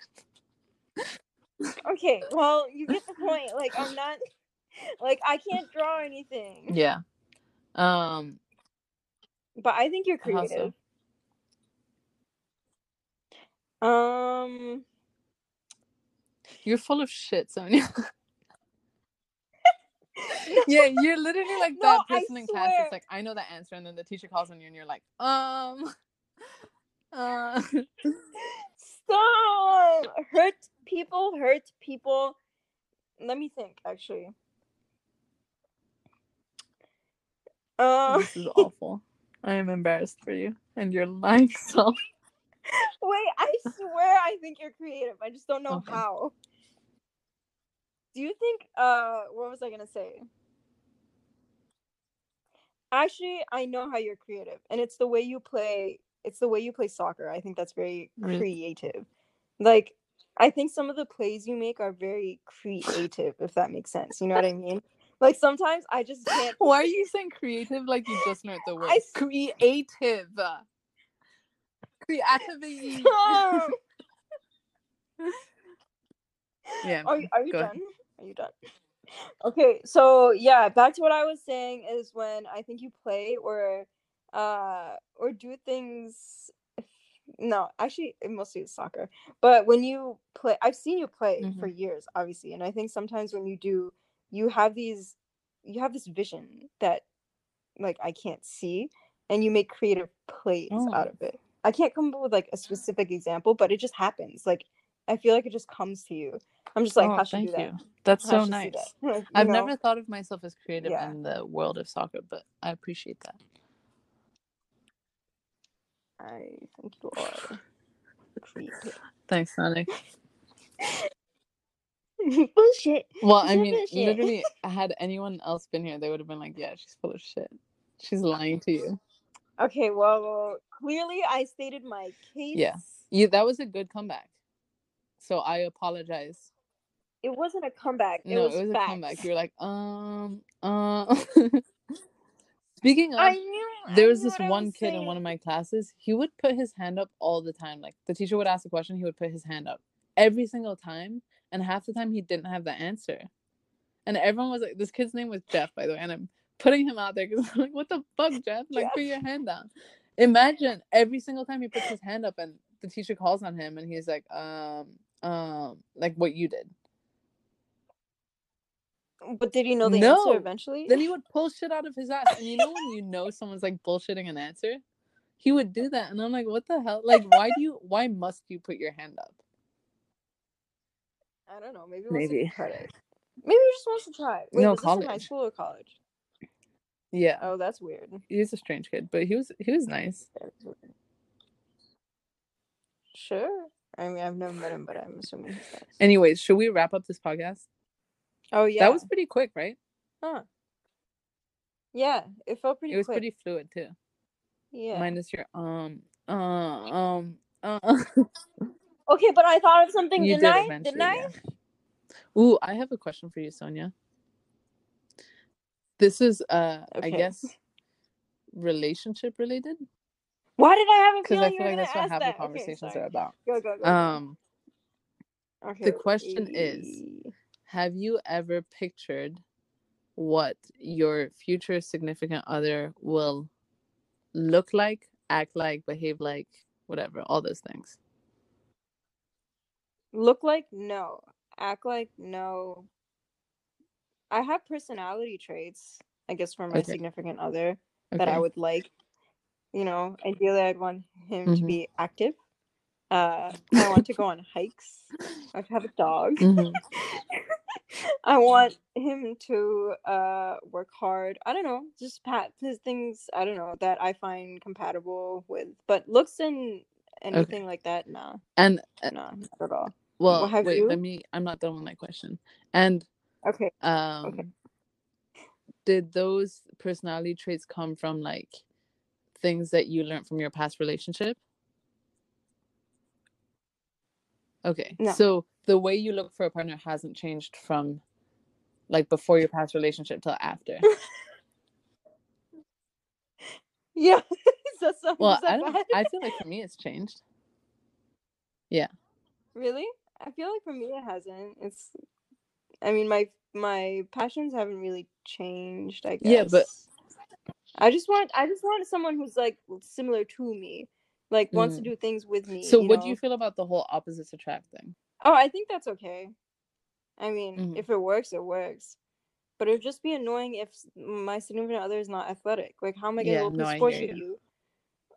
Okay, well, you get the point. Like I'm not. Like I can't draw anything. yeah. Um. But I think you're so? creative. Um. You're full of shit, Sonia. yeah, you're literally like No, that I person in class It's like, I know the answer, and then the teacher calls on you, and you're like, um, uh, Stop! Hurt people, hurt people. Let me think, actually. Uh, this is awful. I am embarrassed for you and your lying self. wait, I swear I think you're creative. I just don't know Okay. how. Do you think, uh, what was I gonna say? Actually, I know how you're creative, and it's the way you play. It's the way you play soccer. I think that's very Really? creative. Like, I think some of the plays you make are very creative, if that makes sense. You know what I mean? Like sometimes I just can't. Why are you saying creative like you just learned the word? I Creative. Creativity. Stop! yeah. Are, are you done? ahead. Are you done? Okay, so yeah, back to what I was saying is when I think you play or uh or do things no, actually it mostly soccer. But when you play I've seen you play for years, obviously, and I think sometimes when you do, you have these you have this vision that like I can't see and you make creative plays out of it. I can't come up with like a specific example, but it just happens. Like I feel like it just comes to you. I'm just like, oh, how should thank do that? you. That's How so nice. that? Like, I've know? never thought of myself as creative Yeah. in the world of soccer, but I appreciate that. I think you are. Thanks, Sonic. Bullshit. Well, I mean, bullshit? literally, had anyone else been here, they would have been like, "Yeah, she's full of shit. She's lying to you." Okay, well, clearly I stated my case. Yeah. You that was a good comeback. So I apologize. It wasn't a comeback. It no, was it was facts. a comeback. You were like, um, uh. Speaking of, I knew. there I was knew this one was kid in one of my classes. He would put his hand up all the time. Like the teacher would ask a question, he would put his hand up every single time, and half the time he didn't have the answer. And everyone was like, "This kid's name was Jeff, by the way." And I'm putting him out there because I'm like, "What the fuck, Jeff? Like, put your hand down." Imagine every single time he puts his hand up, and the teacher calls on him, and he's like, "Um, um, like what you did." But did he know the No. answer eventually? Then he would pull shit out of his ass. And you know when you know someone's like bullshitting an answer? He would do that. And I'm like, what the hell? Like, why do you why must you put your hand up? I don't know. Maybe Maybe. credit. Maybe he just wants to try. Wait, No, was in high school or college? Yeah, Oh, that's weird. he's a strange kid, but he was he was nice. That is weird. Sure. I mean, I've never met him, but I'm assuming he's nice. Anyways, should we wrap up this podcast? oh yeah. That was pretty quick, right? Huh. Yeah, it felt pretty. it was quick. pretty fluid too. Yeah. Minus your um uh, um uh. Okay, but I thought of something. you didn't did I? Didn't I? yeah. Ooh, I have a question for you, Sonia. This is uh I guess relationship related Why did I have a because I feel like that's what happy that? conversations okay, are about. Go go go. go. Um, okay. The question is- have you ever pictured what your future significant other will look like, act like, behave like, whatever, all those things? Look like no. Act like no. I have personality traits, I guess, for my Okay. significant other that I would like. You know, ideally, I'd want him to Mhm. be active. Uh, I want to go on hikes. I have a dog. Mhm. I want him to uh work hard. I don't know, just pat his things. I don't know that I find compatible with, but looks and anything like that, nah, And uh, nah, not at all. Well, have wait, you? let me. I'm not done with my question. And Okay, um, did those personality traits come from like things that you learned from your past relationship? Okay, No. so the way you look for a partner hasn't changed from like before your past relationship till after. yeah. Well, I don't. bad? I feel like for me, it's changed. Yeah. Really. I feel like for me it hasn't. It's. I mean, my my passions haven't really changed. I guess. Yeah, but- I just want I just want someone who's like similar to me, like wants to Mm. do things with me. So, what know? do you feel about the whole opposites attract thing? Oh, I think that's okay. I mean, Mhm. if it works, it works. But it would just be annoying if my significant other is not athletic. Like, how am I gonna Yeah, go no, play I sports with you?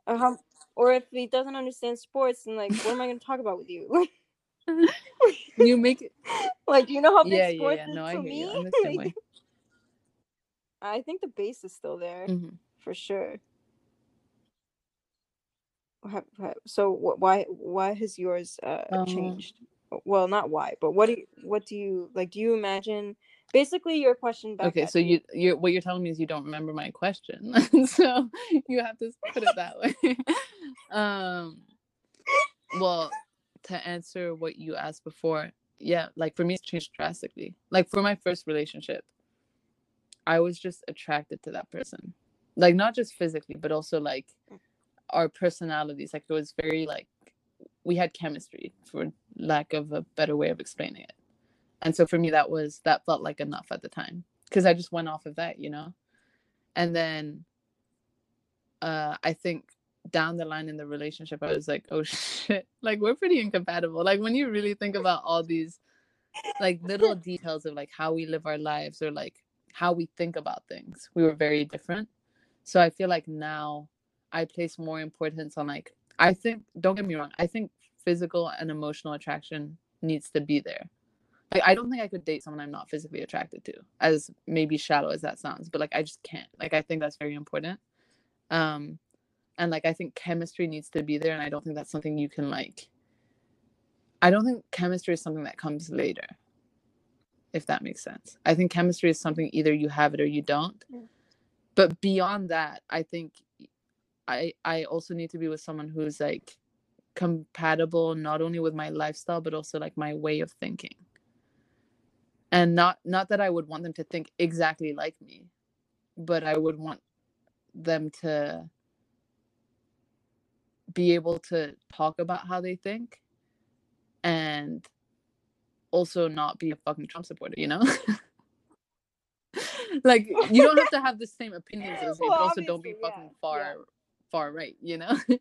Or how, or if he doesn't understand sports, then like, what am I gonna talk about with you? You make it. like, you know how big Yeah, yeah, sports yeah. is No, I to me? you. I'm the same way. I think the base is still there Mhm. for sure. So why why has yours uh Um, changed? Well, not why, but what do you what do you like? Do you imagine? Basically, your question back. Okay, so you you what you're telling me is you don't remember my question, so you have to put it that way. um, well, to answer what you asked before, yeah, like for me, it's changed drastically. Like for my first relationship, I was just attracted to that person, like not just physically, but also like our personalities. Like it was very like we had chemistry, for lack of a better way of explaining it and so for me that was that felt like enough at the time because i just went off of that you know and then uh i think down the line in the relationship i was like oh shit like we're pretty incompatible like when you really think about all these like little details of like how we live our lives or like how we think about things we were very different so i feel like now i place more importance on like i think don't get me wrong i think physical and emotional attraction needs to be there like I don't think I could date someone I'm not physically attracted to, as maybe shallow as that sounds, but like I just can't. Like I think that's very important. Um and like I think chemistry needs to be there and I don't think that's something you can like I don't think chemistry is something that comes later. If that makes sense. I think chemistry is something either you have it or you don't. Yeah. But beyond that, I think I I also need to be with someone who's like compatible not only with my lifestyle but also like my way of thinking and not not that i would want them to think exactly like me but i would want them to be able to talk about how they think and also not be a fucking trump supporter you know like you don't have to have the same opinions as me Well, but also don't be obviously, yeah, fucking far yeah. far right you know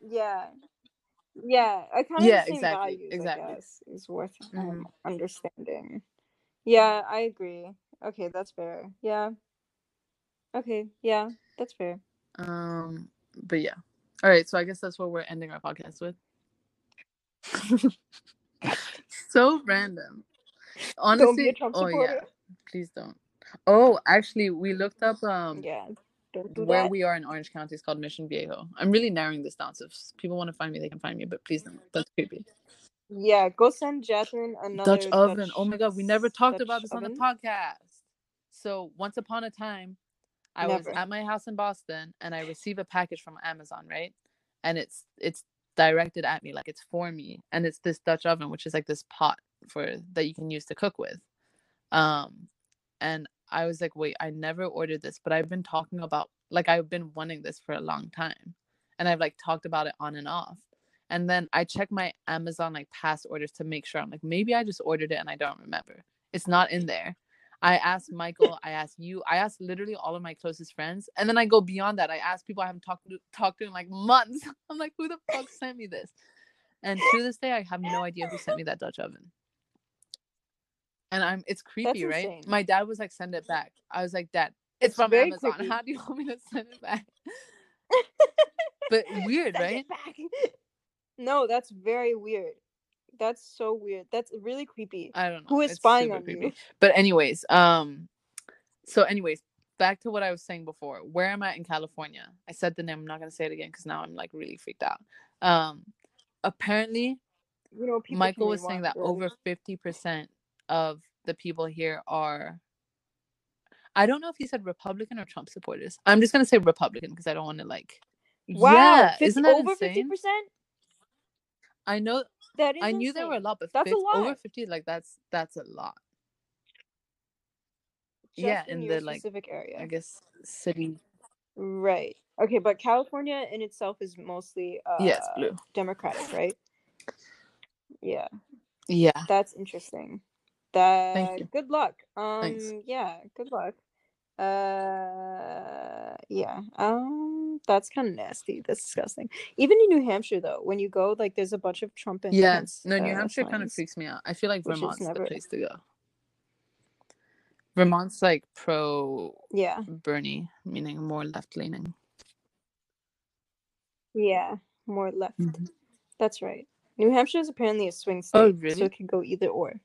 Yeah. Yeah, I kind of Yeah, exactly, values, exactly. Guess, is worth um, Mhm. understanding. Yeah, I agree. Okay, that's fair. Yeah. Okay, yeah, that's fair. Um, but yeah. All right, so I guess that's what we're ending our podcast with. so random. honestly, don't be a Trump oh supporter. yeah, please don't. Oh, actually, we looked up um Yeah, don't do where that. we are in Orange County is called Mission Viejo. I'm really narrowing this down, so if people want to find me, they can find me. But please don't. That's creepy. Yeah, go send Jasmine another Dutch oven. Dutch- oh my god, we never talked Dutch about this on the podcast. So once upon a time, I was at my house in Boston and I receive a package from Amazon, right? And it's it's directed at me like it's for me, and it's this Dutch oven, which is like this pot for that you can use to cook with. Um, and I was like, wait, I never ordered this, but I've been talking about like I've been wanting this for a long time, and I've like talked about it on and off. And then I check my Amazon like past orders to make sure I'm like maybe I just ordered it and I don't remember. It's not in there. I asked Michael, I asked you, I asked literally all of my closest friends, and then I go beyond that. I ask people I haven't talked to talked to in like months. I'm like, who the fuck sent me this? And to this day, I have no idea who sent me that Dutch oven. And I'm it's creepy, right? My dad was like, send it back. I was like, Dad, it's, It's from Amazon. creepy. How do you want me to send it back? but weird, Send right? No, that's very weird. That's so weird. That's really creepy. I don't know. Who is It's spying on you? But anyways, um, so anyways, back to what I was saying before. Where I'm I in California. I said the name. I'm not gonna say it again because now I'm like really freaked out. Um, apparently, You know, people Michael was saying that early. over fifty percent of the people here are. I don't know if he said Republican or Trump supporters. I'm just gonna say Republican because I don't want to like. Wow, yeah, 50 isn't that over fifty percent? I know. That is I knew there were a lot, but That's a 50 over lot. fifty, like that's that's a lot. Just yeah, in in your the, like, specific area. I guess city. Right. Okay, but California in itself is mostly uh Yeah, blue. Democratic, right? Yeah, Yeah. that's interesting. That good luck. Um Thanks. yeah, good luck. Uh yeah. Um that's kind of nasty. That's disgusting. Even in New Hampshire though, when you go like there's a bunch of Trump and Yes. Pence, No, New uh, Hampshire kind of freaks me out. I feel like Vermont's never- the place to go. Vermont's like pro Yeah. Bernie, meaning more left leaning. Yeah. More left. Mhm. That's right. New Hampshire is apparently a swing state. Oh, So it could go either or.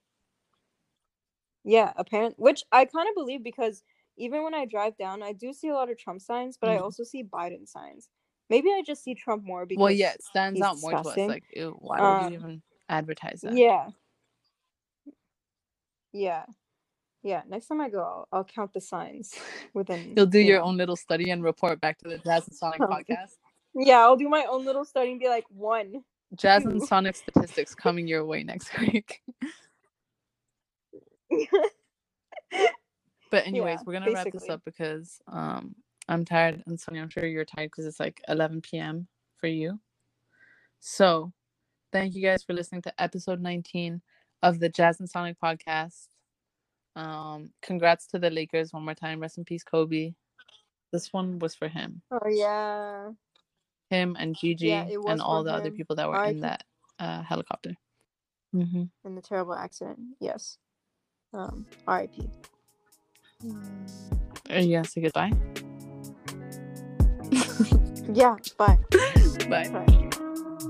Yeah, apparent which I kind of believe because even when I drive down, I do see a lot of Trump signs, but I Mhm. also see Biden signs. Maybe I just see Trump more because Well, yeah, it stands out more to us. Like, ew, why would Um, you even advertise that? Yeah. Yeah. Yeah. Next time I go, I'll, I'll count the signs within. You'll do you your know. own little study and report back to the Jazz and Sonic podcast. Yeah, I'll do my own little study and be like one. Jazz and Sonic statistics coming your way next week. But anyways, Yeah, we're gonna wrap this up because um I'm tired and Sonia, I'm sure you're tired because it's like 11 p.m. for you. So, thank you guys for listening to episode 19 of the Jazz and Sonic podcast. Um, congrats to the Lakers one more time. Rest in peace, Kobe. This one was for him, oh yeah. him and Gigi Yeah, and all the other people that were in that uh, helicopter. hmm In the terrible accident. Yes. Um. R.I.P. Are you gonna say goodbye? Yeah. Bye. Bye. Bye.